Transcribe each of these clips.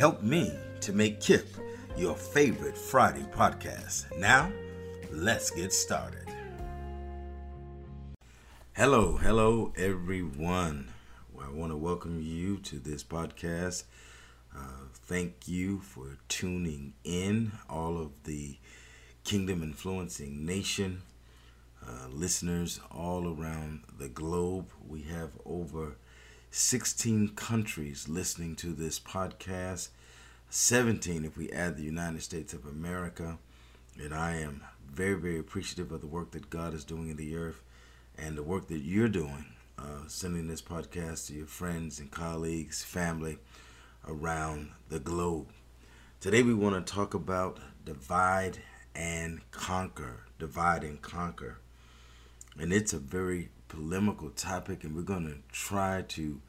Help me to make KIP your favorite Friday podcast. Now, let's get started. Hello, hello, everyone. Well, I want to welcome you to this podcast. Uh, thank you for tuning in, all of the Kingdom Influencing Nation uh, listeners all around the globe. We have over 16 countries listening to this podcast, 17 if we add the United States of America. And I am very, very appreciative of the work that God is doing in the earth and the work that you're doing, uh, sending this podcast to your friends and colleagues, family around the globe. Today we want to talk about divide and conquer. Divide and conquer. And it's a very polemical topic, and we're going to try to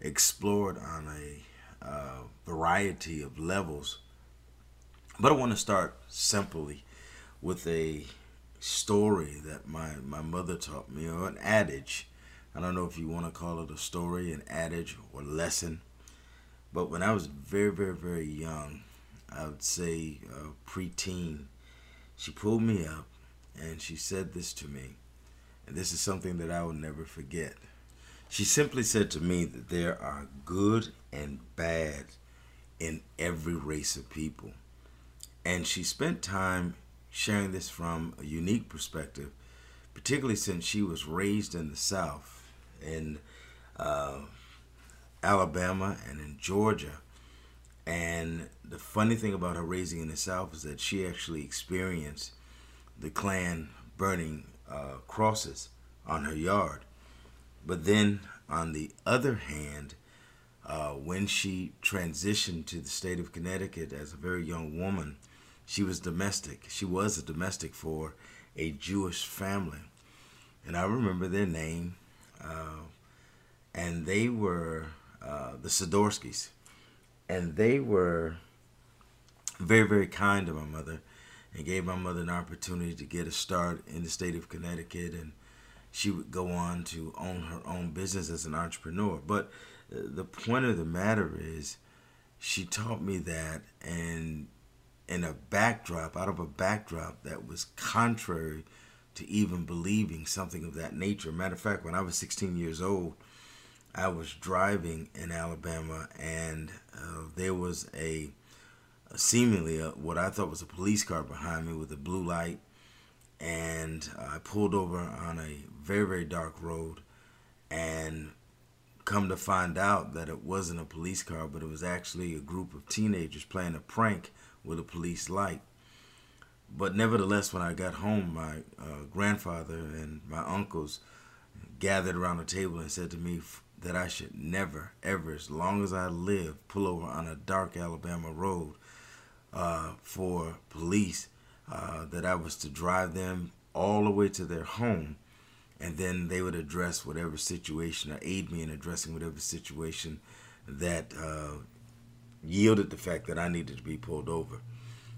explore it on a uh, variety of levels. But I want to start simply with a story that my, my mother taught me, or an adage. I don't know if you want to call it a story, an adage, or lesson. But when I was very, very, very young, I would say uh, preteen, she pulled me up and she said this to me. And this is something that I will never forget. She simply said to me that there are good and bad in every race of people. And she spent time sharing this from a unique perspective, particularly since she was raised in the South. in uh, Alabama and in Georgia. And the funny thing about her raising in the South is that she actually experienced the Klan burning uh, crosses on her yard. But then, on the other hand, uh, when she transitioned to the state of Connecticut as a very young woman, she was domestic. She was a domestic for a Jewish family. And I remember their name. Uh, and they were uh, the Sidorskis, and they were very, very kind to my mother and gave my mother an opportunity to get a start in the state of Connecticut, and she would go on to own her own business as an entrepreneur. But uh, the point of the matter is, she taught me that, and in a backdrop, out of a backdrop that was contrary to even believing something of that nature. Matter of fact, when I was 16 years old, I was driving in Alabama, and uh, there was a, a seemingly a, what I thought was a police car behind me with a blue light, and uh, I pulled over on a very very dark road, and come to find out that it wasn't a police car, but it was actually a group of teenagers playing a prank with a police light. But nevertheless, when I got home, my uh, grandfather and my uncles gathered around the table and said to me, that I should never, ever, as long as I live, pull over on a dark Alabama road uh, for police, uh, that I was to drive them all the way to their home, and then they would address whatever situation or aid me in addressing whatever situation that uh, yielded the fact that I needed to be pulled over.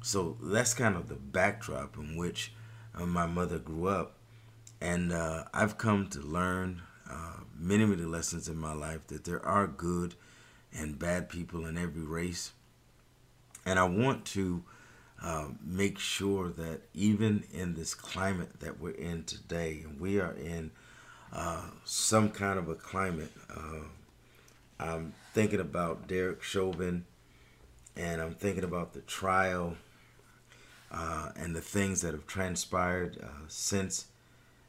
So that's kind of the backdrop in which uh, my mother grew up. And uh, I've come to learn uh, many, many lessons in my life that there are good and bad people in every race. And I want to uh, make sure that even in this climate that we're in today, and we are in uh, some kind of a climate, uh, I'm thinking about Derek Chauvin and I'm thinking about the trial uh, and the things that have transpired since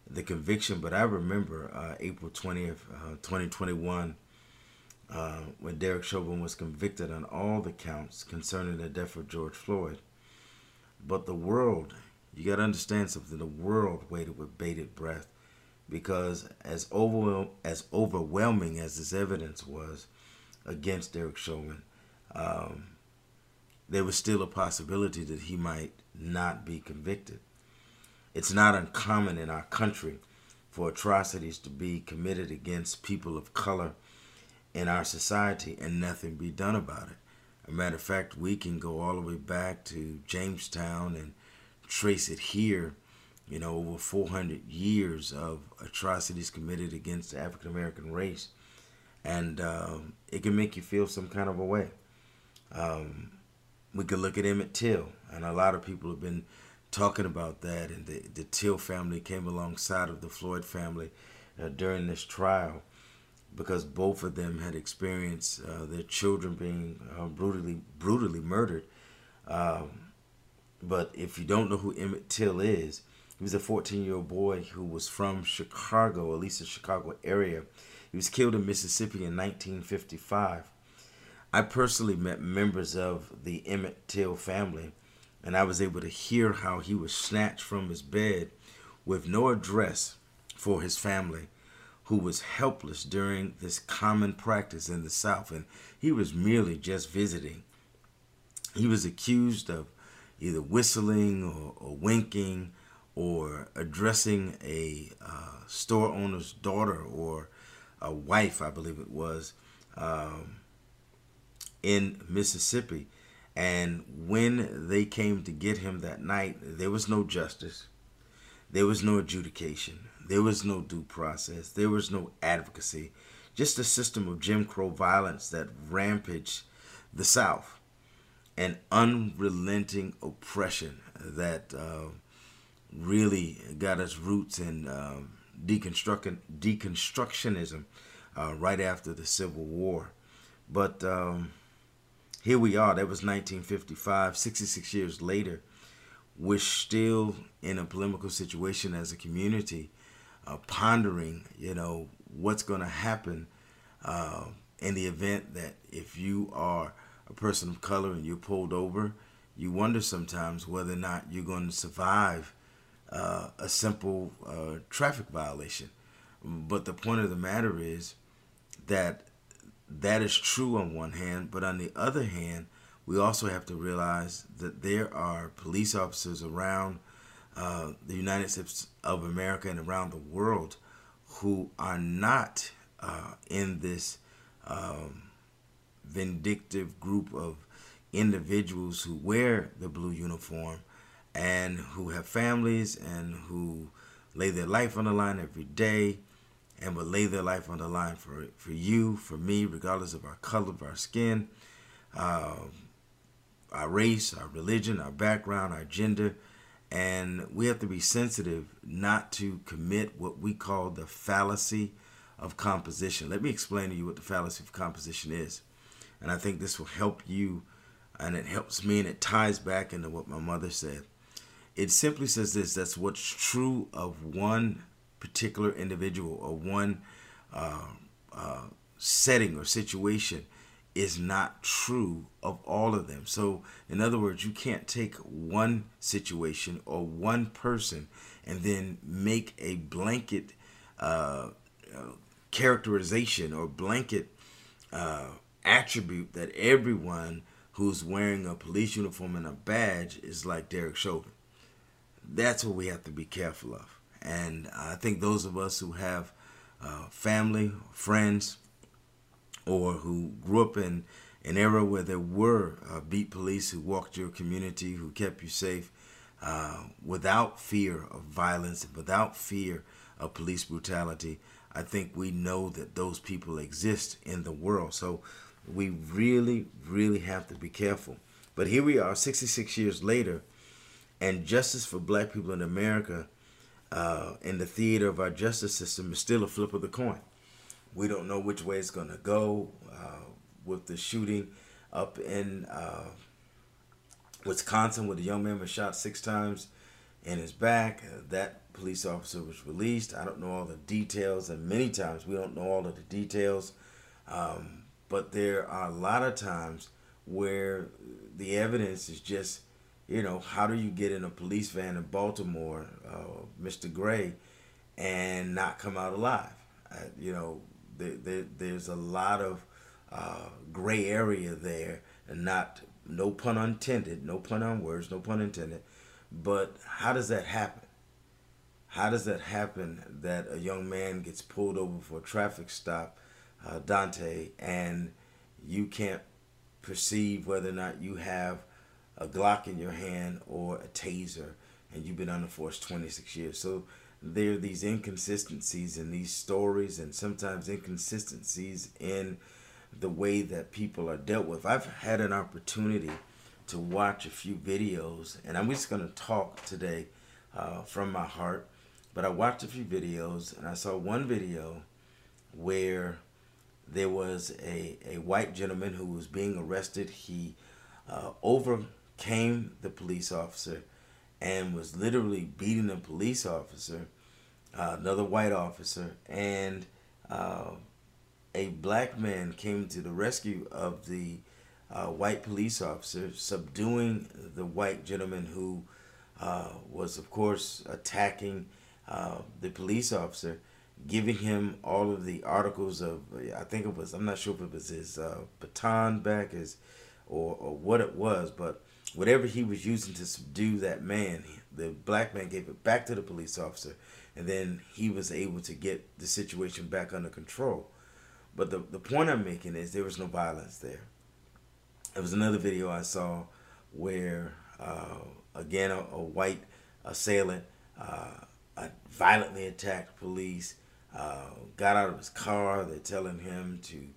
the conviction. But I remember uh, April 20th, 2021 uh, when Derek Chauvin was convicted on all the counts concerning the death of George Floyd. But the world, you got to understand something, the world waited with bated breath because as as overwhelming as this evidence was against Derek Chauvin, um, there was still a possibility that he might not be convicted. It's not uncommon in our country for atrocities to be committed against people of color in our society and nothing be done about it. A matter of fact, we can go all the way back to Jamestown and trace it here, you know, over 400 years of atrocities committed against the African American race. And um, it can make you feel some kind of a way. Um, we could look at Emmett Till, and a lot of people have been talking about that. And the, the Till family came alongside of the Floyd family uh, during this trial because both of them had experienced uh, their children being uh, brutally brutally murdered. Um, but if you don't know who Emmett Till is, he was a 14 year old boy who was from Chicago, at least the Chicago area. He was killed in Mississippi in 1955. I personally met members of the Emmett Till family, and I was able to hear how he was snatched from his bed with no address for his family who was helpless during this common practice in the South, and he was merely just visiting. He was accused of either whistling or, or winking or addressing a uh, store owner's daughter or a wife, I believe it was, um, in Mississippi. And when they came to get him that night, there was no justice, there was no adjudication. There was no due process. There was no advocacy. Just a system of Jim Crow violence that rampaged the South. An unrelenting oppression that uh, really got its roots in uh, deconstructionism uh, right after the Civil War. But um, here we are. That was 1955. 66 years later, we're still in a polemical situation as a community uh, pondering, you know, what's going to happen uh, in the event that if you are a person of color and you're pulled over, you wonder sometimes whether or not you're going to survive uh, a simple uh, traffic violation. But the point of the matter is that that is true on one hand, but on the other hand, we also have to realize that there are police officers around uh, the United States of America and around the world who are not uh, in this um, vindictive group of individuals who wear the blue uniform and who have families and who lay their life on the line every day and will lay their life on the line for for you, for me, regardless of our color of our skin, uh, our race, our religion, our background, our gender, and we have to be sensitive not to commit what we call the fallacy of composition. Let me explain to you what the fallacy of composition is. And I think this will help you, and it helps me, and it ties back into what my mother said. It simply says this that's what's true of one particular individual or one uh, uh, setting or situation is not true of all of them. So, in other words, you can't take one situation or one person and then make a blanket uh, uh, characterization or blanket uh, attribute that everyone who's wearing a police uniform and a badge is like Derek Chauvin. That's what we have to be careful of. And I think those of us who have uh, family, friends, or who grew up in an era where there were uh, beat police who walked your community, who kept you safe, uh, without fear of violence, without fear of police brutality. I think we know that those people exist in the world. So we really, really have to be careful. But here we are, 66 years later, and justice for black people in America uh, in the theater of our justice system is still a flip of the coin. We don't know which way it's going to go uh, with the shooting up in uh, Wisconsin, where the young man was shot six times in his back. that police officer was released. I don't know all the details, and many times we don't know all of the details. Um, but there are a lot of times where the evidence is just you know, how do you get in a police van in Baltimore, uh, Mr. Gray, and not come out alive? Uh, you know, there, there, there's a lot of uh, gray area there, and not no pun intended, no pun on words, no pun intended. But how does that happen? How does that happen that a young man gets pulled over for a traffic stop, uh, Daunte, and you can't perceive whether or not you have a Glock in your hand or a taser, and you've been on the force 26 years. So there are these inconsistencies in these stories, and sometimes inconsistencies in the way that people are dealt with. I've had an opportunity to watch a few videos, and I'm just going to talk today uh, from my heart. But I watched a few videos, and I saw one video where there was a, a white gentleman who was being arrested. He uh, over came the police officer and was literally beating a police officer, uh, another white officer, and uh, a black man came to the rescue of the uh, white police officer, subduing the white gentleman who uh, was, of course, attacking uh, the police officer, giving him all of the articles of, I think it was, I'm not sure if it was his uh, baton back, his, or, or what it was, but whatever he was using to subdue that man, the black man gave it back to the police officer, and then he was able to get the situation back under control. But the, the point I'm making is there was no violence there. There was another video I saw where, uh, again, a, a, white assailant uh, violently attacked police, uh, got out of his car. They're telling him to,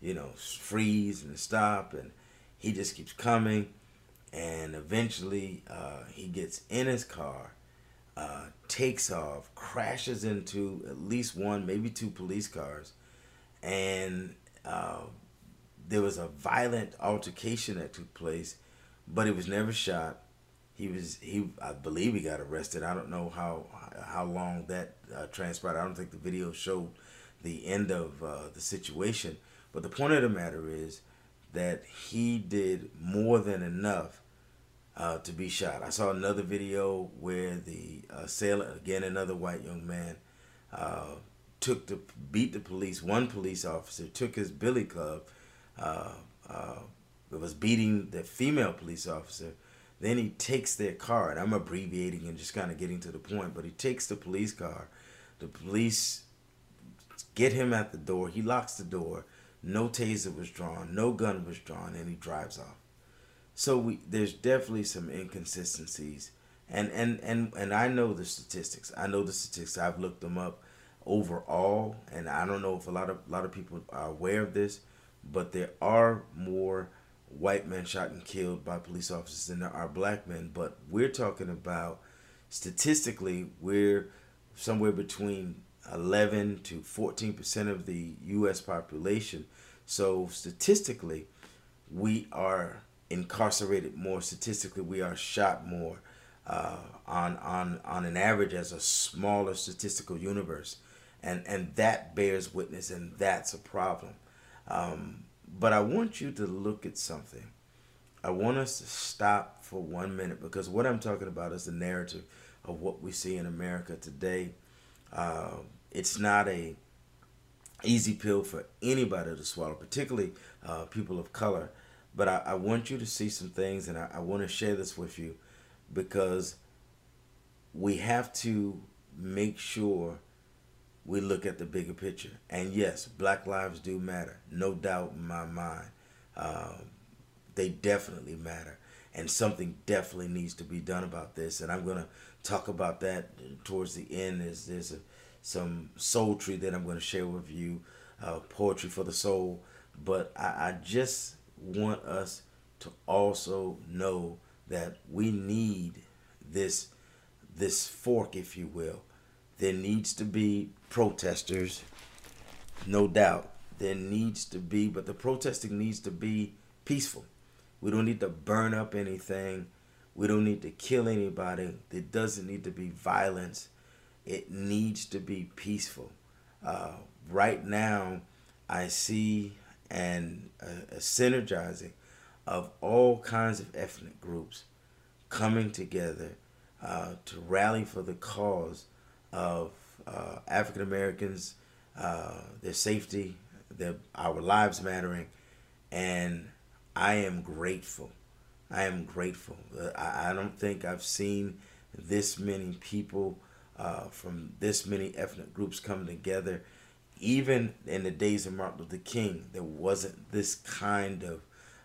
you know, freeze and stop, and he just keeps coming and eventually uh, he gets in his car, uh, takes off, crashes into at least one, maybe two police cars, and uh, there was a violent altercation that took place, but he was never shot. He was he I believe he got arrested. I don't know how how long that uh, transpired. I don't think the video showed the end of uh, the situation. But the point of the matter is that he did more than enough uh, to be shot. I saw another video where the assailant, again another white young man, uh, took the beat the police. One police officer took his billy club, uh, uh, was beating the female police officer. Then he takes their car, and I'm abbreviating and just kind of getting to the point, but he takes the police car. The police get him at the door. He locks the door. No taser was drawn, no gun was drawn, and he drives off. So we there's definitely some inconsistencies, and and and and I know the statistics. I know the statistics. I've looked them up overall, and I don't know if a lot of a lot of people are aware of this, but there are more white men shot and killed by police officers than there are black men. But we're talking about statistically, we're somewhere between 11 to 14 percent of the U.S. population. So statistically, we are incarcerated more statistically. We are shot more uh, on on on an average as a smaller statistical universe, and and that bears witness, and that's a problem. Um, but I want you to look at something. I want us to stop for one minute because what I'm talking about is the narrative of what we see in America today. Uh, it's not a easy pill for anybody to swallow, particularly uh, people of color. But I, I want you to see some things, and I, I want to share this with you because we have to make sure we look at the bigger picture. And yes, black lives do matter, no doubt in my mind. Uh, they definitely matter. and something definitely needs to be done about this. And I'm gonna talk about that towards the end. There's there's a, some soul tree that I'm gonna share with you, uh, poetry for the soul. But I, I just want us to also know that we need this this fork, if you will. There needs to be protesters, no doubt. There needs to be, but the protesting needs to be peaceful. We don't need to burn up anything. We don't need to kill anybody. There doesn't need to be violence. It needs to be peaceful. Uh, right now, I see and a, a synergizing of all kinds of ethnic groups coming together uh, to rally for the cause of uh, African Americans, uh, their safety, their our lives mattering, and I am grateful. I am grateful. Uh, I, I don't think I've seen this many people uh, from this many ethnic groups come together. Even in the days of Martin Luther King, there wasn't this kind of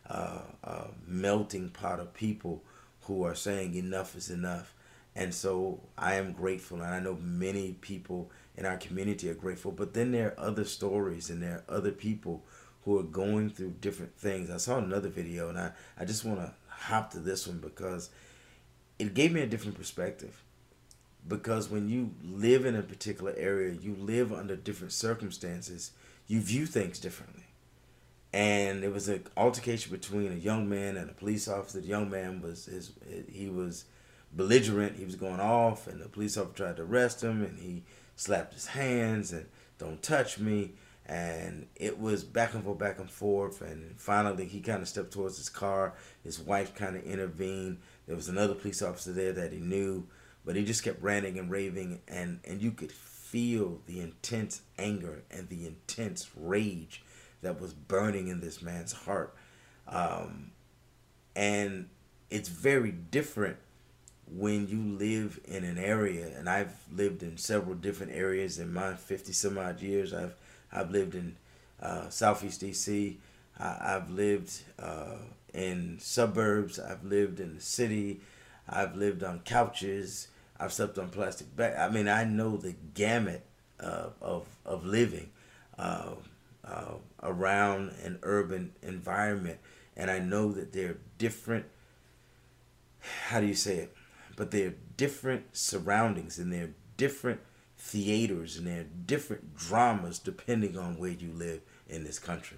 uh, uh, melting pot of people who are saying enough is enough. And so I am grateful, and I know many people in our community are grateful. But then there are other stories, and there are other people who are going through different things. I saw another video, and I, I just want to hop to this one because it gave me a different perspective. Because when you live in a particular area, you live under different circumstances, you view things differently and it was an altercation between a young man and a police officer. The young man was his, he was belligerent. He was going off, and the police officer tried to arrest him, and he slapped his hands and "Don't touch me." And it was back and forth, back and forth, and finally he kind of stepped towards his car. His wife kind of intervened. There was another police officer there that he knew, but he just kept ranting and raving, and and you could feel the intense anger and the intense rage that was burning in this man's heart. Um, and it's very different when you live in an area, and I've lived in several different areas in my 50 some odd years. I've, I've lived in uh, Southeast DC. I, have lived uh, in suburbs. I've lived in the city. I've lived on couches. I've slept on plastic bags. I mean, I know the gamut uh, of, of living. Uh, uh, around an urban environment. And I know that they're different, how do you say it? But they're different surroundings and they're different theaters and there are different dramas depending on where you live in this country.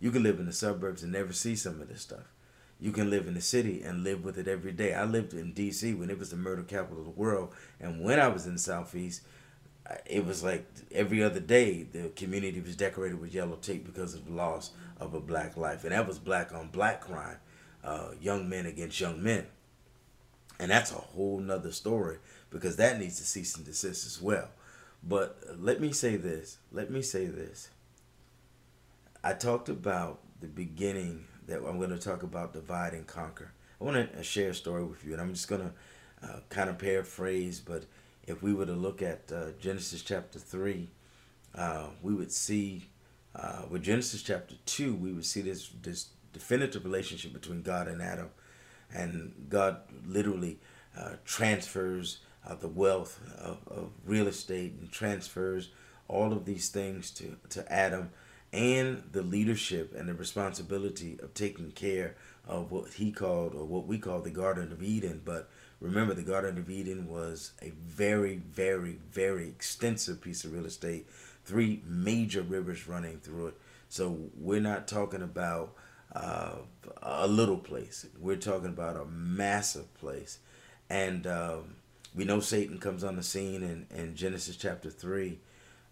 You can live in the suburbs and never see some of this stuff. You can live in the city and live with it every day. I lived in D.C. when it was the murder capital of the world, and when I was in the Southeast, it was like every other day the community was decorated with yellow tape because of the loss of a black life and that was black on black crime uh, young men against young men and that's a whole nother story because that needs to cease and desist as well. But let me say this let me say this. I talked about the beginning that i'm going to talk about divide and conquer. I want to share a story with you and i'm just going to uh, kind of paraphrase but if we were to look at uh, Genesis chapter 3, uh, we would see, uh, with Genesis chapter 2, we would see this, this definitive relationship between God and Adam. And God literally uh, transfers uh, the wealth of, of real estate and transfers all of these things to, to Adam and the leadership and the responsibility of taking care of what he called or what we call the Garden of Eden. But Remember, the Garden of Eden was a very, very, very extensive piece of real estate, three major rivers running through it. So we're not talking about uh, a little place, we're talking about a massive place. And um, we know Satan comes on the scene in, in Genesis chapter 3.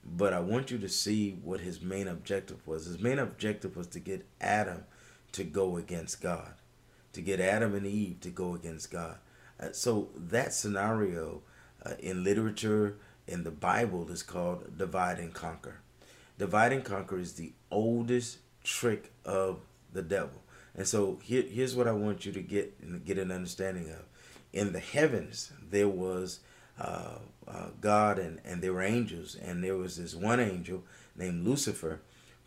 But I want you to see what his main objective was. His main objective was to get Adam to go against God, to get Adam and Eve to go against God. Uh, so that scenario uh, in literature in the Bible is called divide and conquer. Divide and conquer is the oldest trick of the devil. And so here, here's what I want you to get get an understanding of. In the heavens, there was uh, uh, God and, and there were angels, and there was this one angel named Lucifer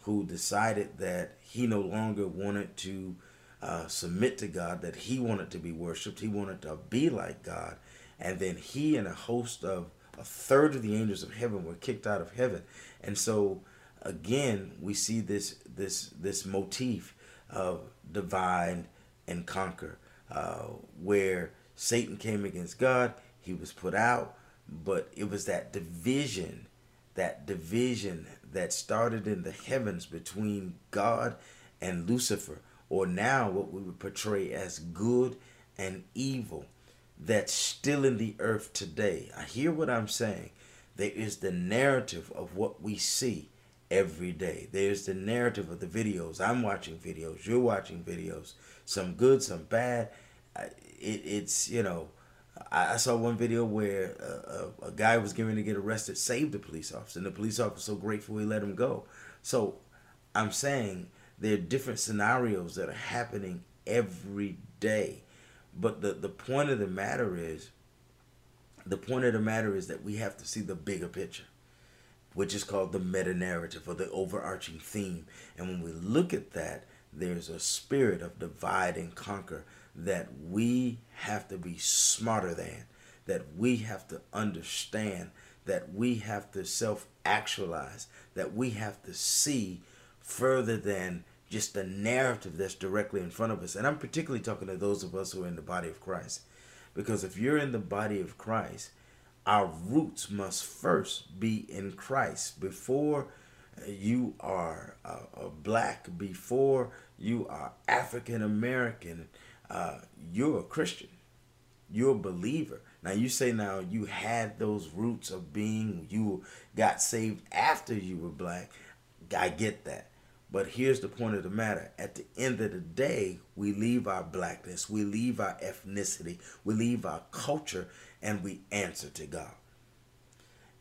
who decided that he no longer wanted to uh, submit to God, that he wanted to be worshiped, he wanted to be like God, and then he and a host of a third of the angels of heaven were kicked out of heaven, and so again we see this this this motif of divide and conquer, uh, where Satan came against God, he was put out, but it was that division, that division that started in the heavens between God and Lucifer, or now what we would portray as good and evil, that's still in the earth today. I hear what I'm saying. There is the narrative of what we see every day. There's the narrative of the videos. I'm watching videos. You're watching videos. Some good, some bad. It, it's, you know, I saw one video where a, a, a, guy was going to get arrested, saved the police officer, and the police officer was so grateful he let him go. So I'm saying there are different scenarios that are happening every day. But the, the point of the matter is, the point of the matter is that we have to see the bigger picture, which is called the meta narrative or the overarching theme. And when we look at that, there's a spirit of divide and conquer that we have to be smarter than, that we have to understand, that we have to self actualize, that we have to see further than just the narrative that's directly in front of us. And I'm particularly talking to those of us who are in the body of Christ. Because if you're in the body of Christ, our roots must first be in Christ before you are black, before you are African American, uh, you're a Christian. You're a believer. Now you say now you had those roots of being you got saved after you were black. I get that. But here's the point of the matter. At the end of the day, we leave our blackness, we leave our ethnicity, we leave our culture, and we answer to God.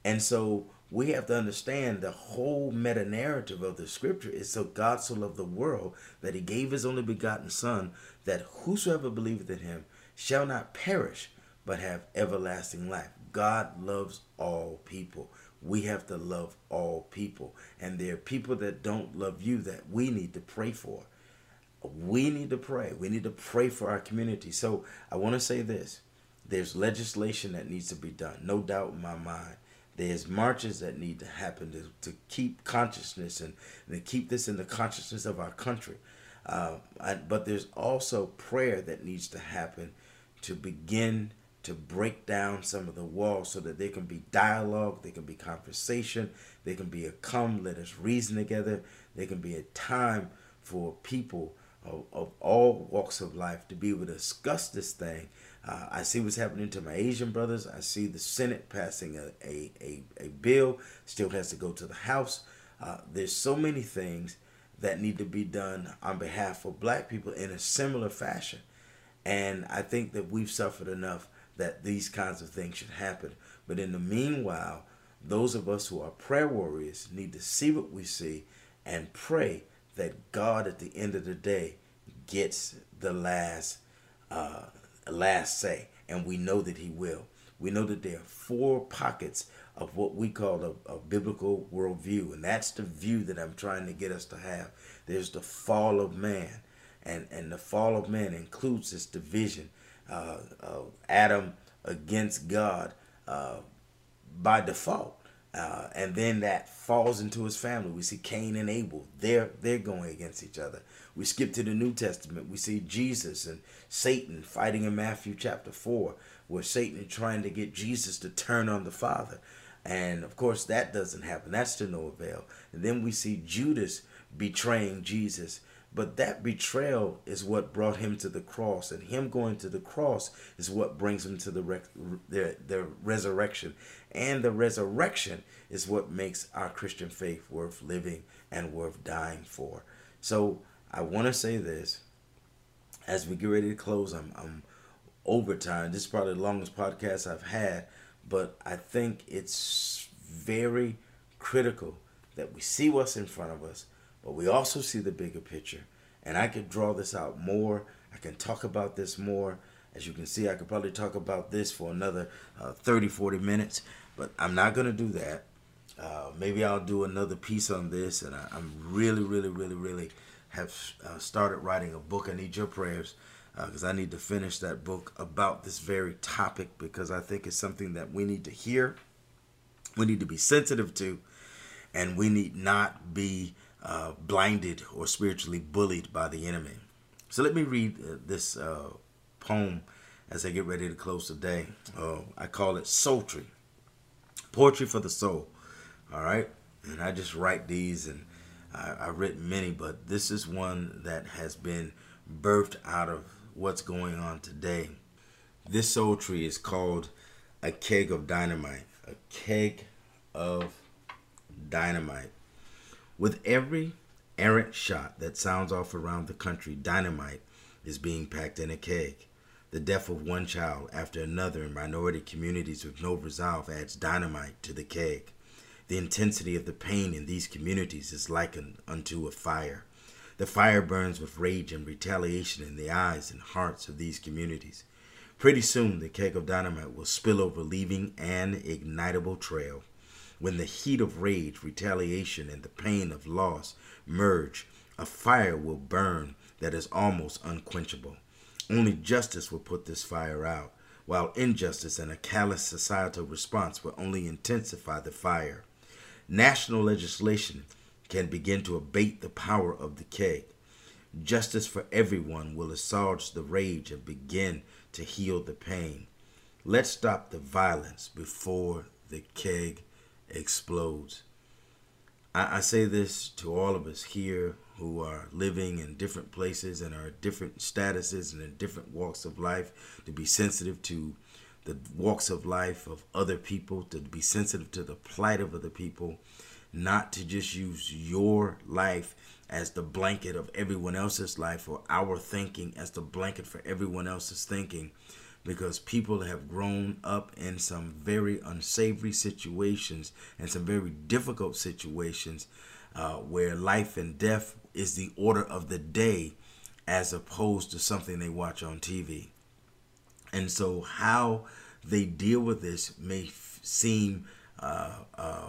And so we have to understand the whole meta narrative of the scripture is so God so loved the world that he gave his only begotten Son, that whosoever believeth in him shall not perish, but have everlasting life. God loves all people. We have to love all people. And there are people that don't love you that we need to pray for. We need to pray. We need to pray for our community. So I want to say this there's legislation that needs to be done, no doubt in my mind. There's marches that need to happen to, to keep consciousness and, and to keep this in the consciousness of our country. Uh, I, but there's also prayer that needs to happen to begin to break down some of the walls so that there can be dialogue, there can be conversation, there can be a come, let us reason together, there can be a time for people of, of all walks of life to be able to discuss this thing uh, I see what's happening to my Asian brothers. I see the Senate passing a, a, a, a bill, still has to go to the House. Uh, there's so many things that need to be done on behalf of black people in a similar fashion. And I think that we've suffered enough that these kinds of things should happen. But in the meanwhile, those of us who are prayer warriors need to see what we see and pray that God at the end of the day gets the last uh, last say, and we know that he will. We know that there are four pockets of what we call a, a, biblical worldview, and that's the view that I'm trying to get us to have. There's the fall of man, and, and the fall of man includes this division uh, of Adam against God uh, by default. Uh, and then that falls into his family. We see Cain and Abel. They're they're going against each other. We skip to the New Testament. We see Jesus and Satan fighting in Matthew chapter 4, where Satan trying to get Jesus to turn on the Father. And of course, that doesn't happen. That's to no avail. And then we see Judas betraying Jesus. But that betrayal is what brought him to the cross, and him going to the cross is what brings him to the, the, the resurrection. And the resurrection is what makes our Christian faith worth living and worth dying for. So I want to say this as we get ready to close. I'm, I'm overtime. This is probably the longest podcast I've had, but I think it's very critical that we see what's in front of us, but we also see the bigger picture. And I could draw this out more. I can talk about this more. As you can see, I could probably talk about this for another uh, 30, 40 minutes, but I'm not going to do that. Uh, maybe I'll do another piece on this, and I, am really, really, really, really have uh, started writing a book. I need your prayers because uh, I need to finish that book about this very topic because I think it's something that we need to hear, we need to be sensitive to, and we need not be uh, blinded or spiritually bullied by the enemy. So let me read uh, this poem as I get ready to close the day. Uh, I call it Sultry, Poetry for the Soul. All right? And I just write these, and I, I've written many, but this is one that has been birthed out of what's going on today. This sultry is called a keg of dynamite. A keg of dynamite. With every errant shot that sounds off around the country, dynamite is being packed in a keg. The death of one child after another in minority communities with no resolve adds dynamite to the keg. The intensity of the pain in these communities is likened unto a fire. The fire burns with rage and retaliation in the eyes and hearts of these communities. Pretty soon, the keg of dynamite will spill over, leaving an ignitable trail. When the heat of rage, retaliation, and the pain of loss merge, a fire will burn that is almost unquenchable. Only justice will put this fire out, while injustice and a callous societal response will only intensify the fire. National legislation can begin to abate the power of the keg. Justice for everyone will assuage the rage and begin to heal the pain. Let's stop the violence before the keg explodes. I, I, say this to all of us here who are living in different places and are different statuses and in different walks of life to be sensitive to the walks of life of other people, to be sensitive to the plight of other people not to just use your life as the blanket of everyone else's life or our thinking as the blanket for everyone else's thinking because people have grown up in some very unsavory situations and some very difficult situations uh, where life and death is the order of the day as opposed to something they watch on TV. And so, how they deal with this may f- seem uh, uh,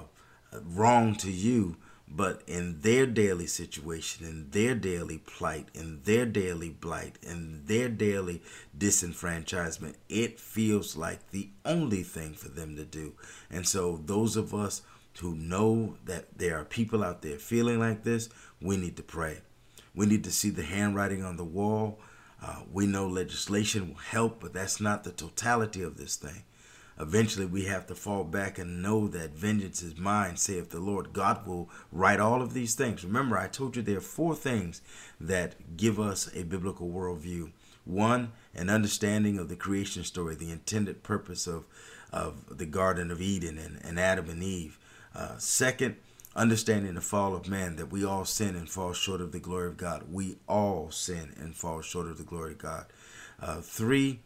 wrong to you, but in their daily situation, in their daily plight, in their daily blight, in their daily disenfranchisement, it feels like the only thing for them to do. And so, those of us who know that there are people out there feeling like this, we need to pray. We need to see the handwriting on the wall. Uh, we know legislation will help, but that's not the totality of this thing eventually we have to fall back and know that vengeance is mine, saith the Lord. God will right all of these things. Remember, I told you there are four things that give us a biblical worldview. One, an understanding of the creation story, the intended purpose of, of the Garden of Eden and, and Adam and Eve. Uh, second, understanding the fall of man, that we all sin and fall short of the glory of God. We all sin and fall short of the glory of God. Uh, three,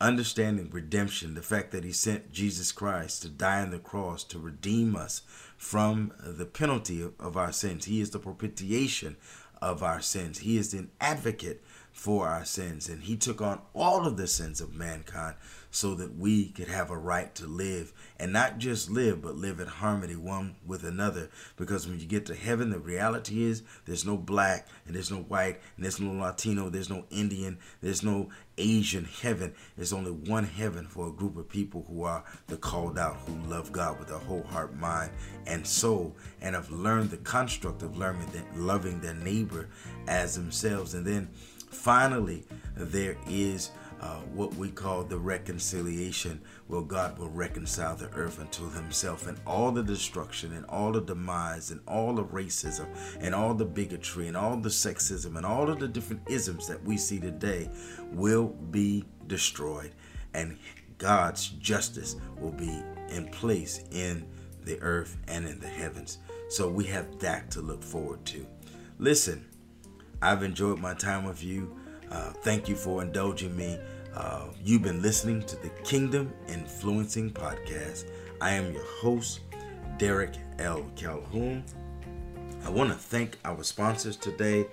understanding redemption, the fact that he sent Jesus Christ to die on the cross to redeem us from the penalty of our sins. He is the propitiation of our sins. He is an advocate for our sins, and he took on all of the sins of mankind so that we could have a right to live and not just live, but live in harmony one with another. Because when you get to heaven, the reality is there's no black and there's no white and there's no Latino, there's no Indian, there's no Asian heaven. There's only one heaven for a group of people who are the called out, who love God with their whole heart, mind, and soul, and have learned the construct of learning that loving their neighbor as themselves. And then finally, there is uh, what we call the reconciliation, where God will reconcile the earth unto himself and all the destruction and all the demise and all the racism and all the bigotry and all the sexism and all of the different isms that we see today will be destroyed and God's justice will be in place in the earth and in the heavens. So we have that to look forward to. Listen, I've enjoyed my time with you. Uh, thank you for indulging me. Uh, you've been listening to the Kingdom Influencing Podcast. I am your host, Derek L. Calhoun. I want to thank our sponsors today.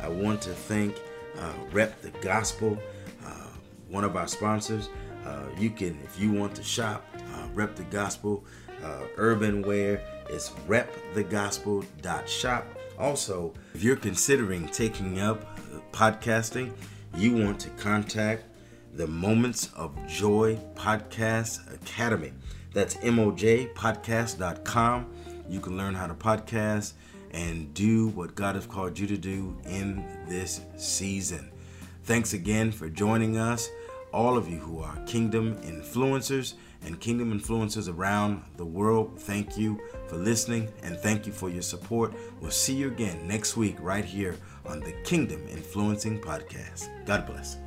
I want to thank uh, Rep the Gospel, uh, one of our sponsors. Uh, you can, if you want to shop, uh, Rep the Gospel, urban wear, It's repthegospel.shop. Also, if you're considering taking up podcasting, you want to contact the Moments of Joy Podcast Academy. That's mojpodcast.com. You can learn how to podcast and do what God has called you to do in this season. Thanks again for joining us, all of you who are kingdom influencers and kingdom influencers around the world. Thank you for listening and thank you for your support. We'll see you again next week right here on the Kingdom Influencing Podcast. God bless.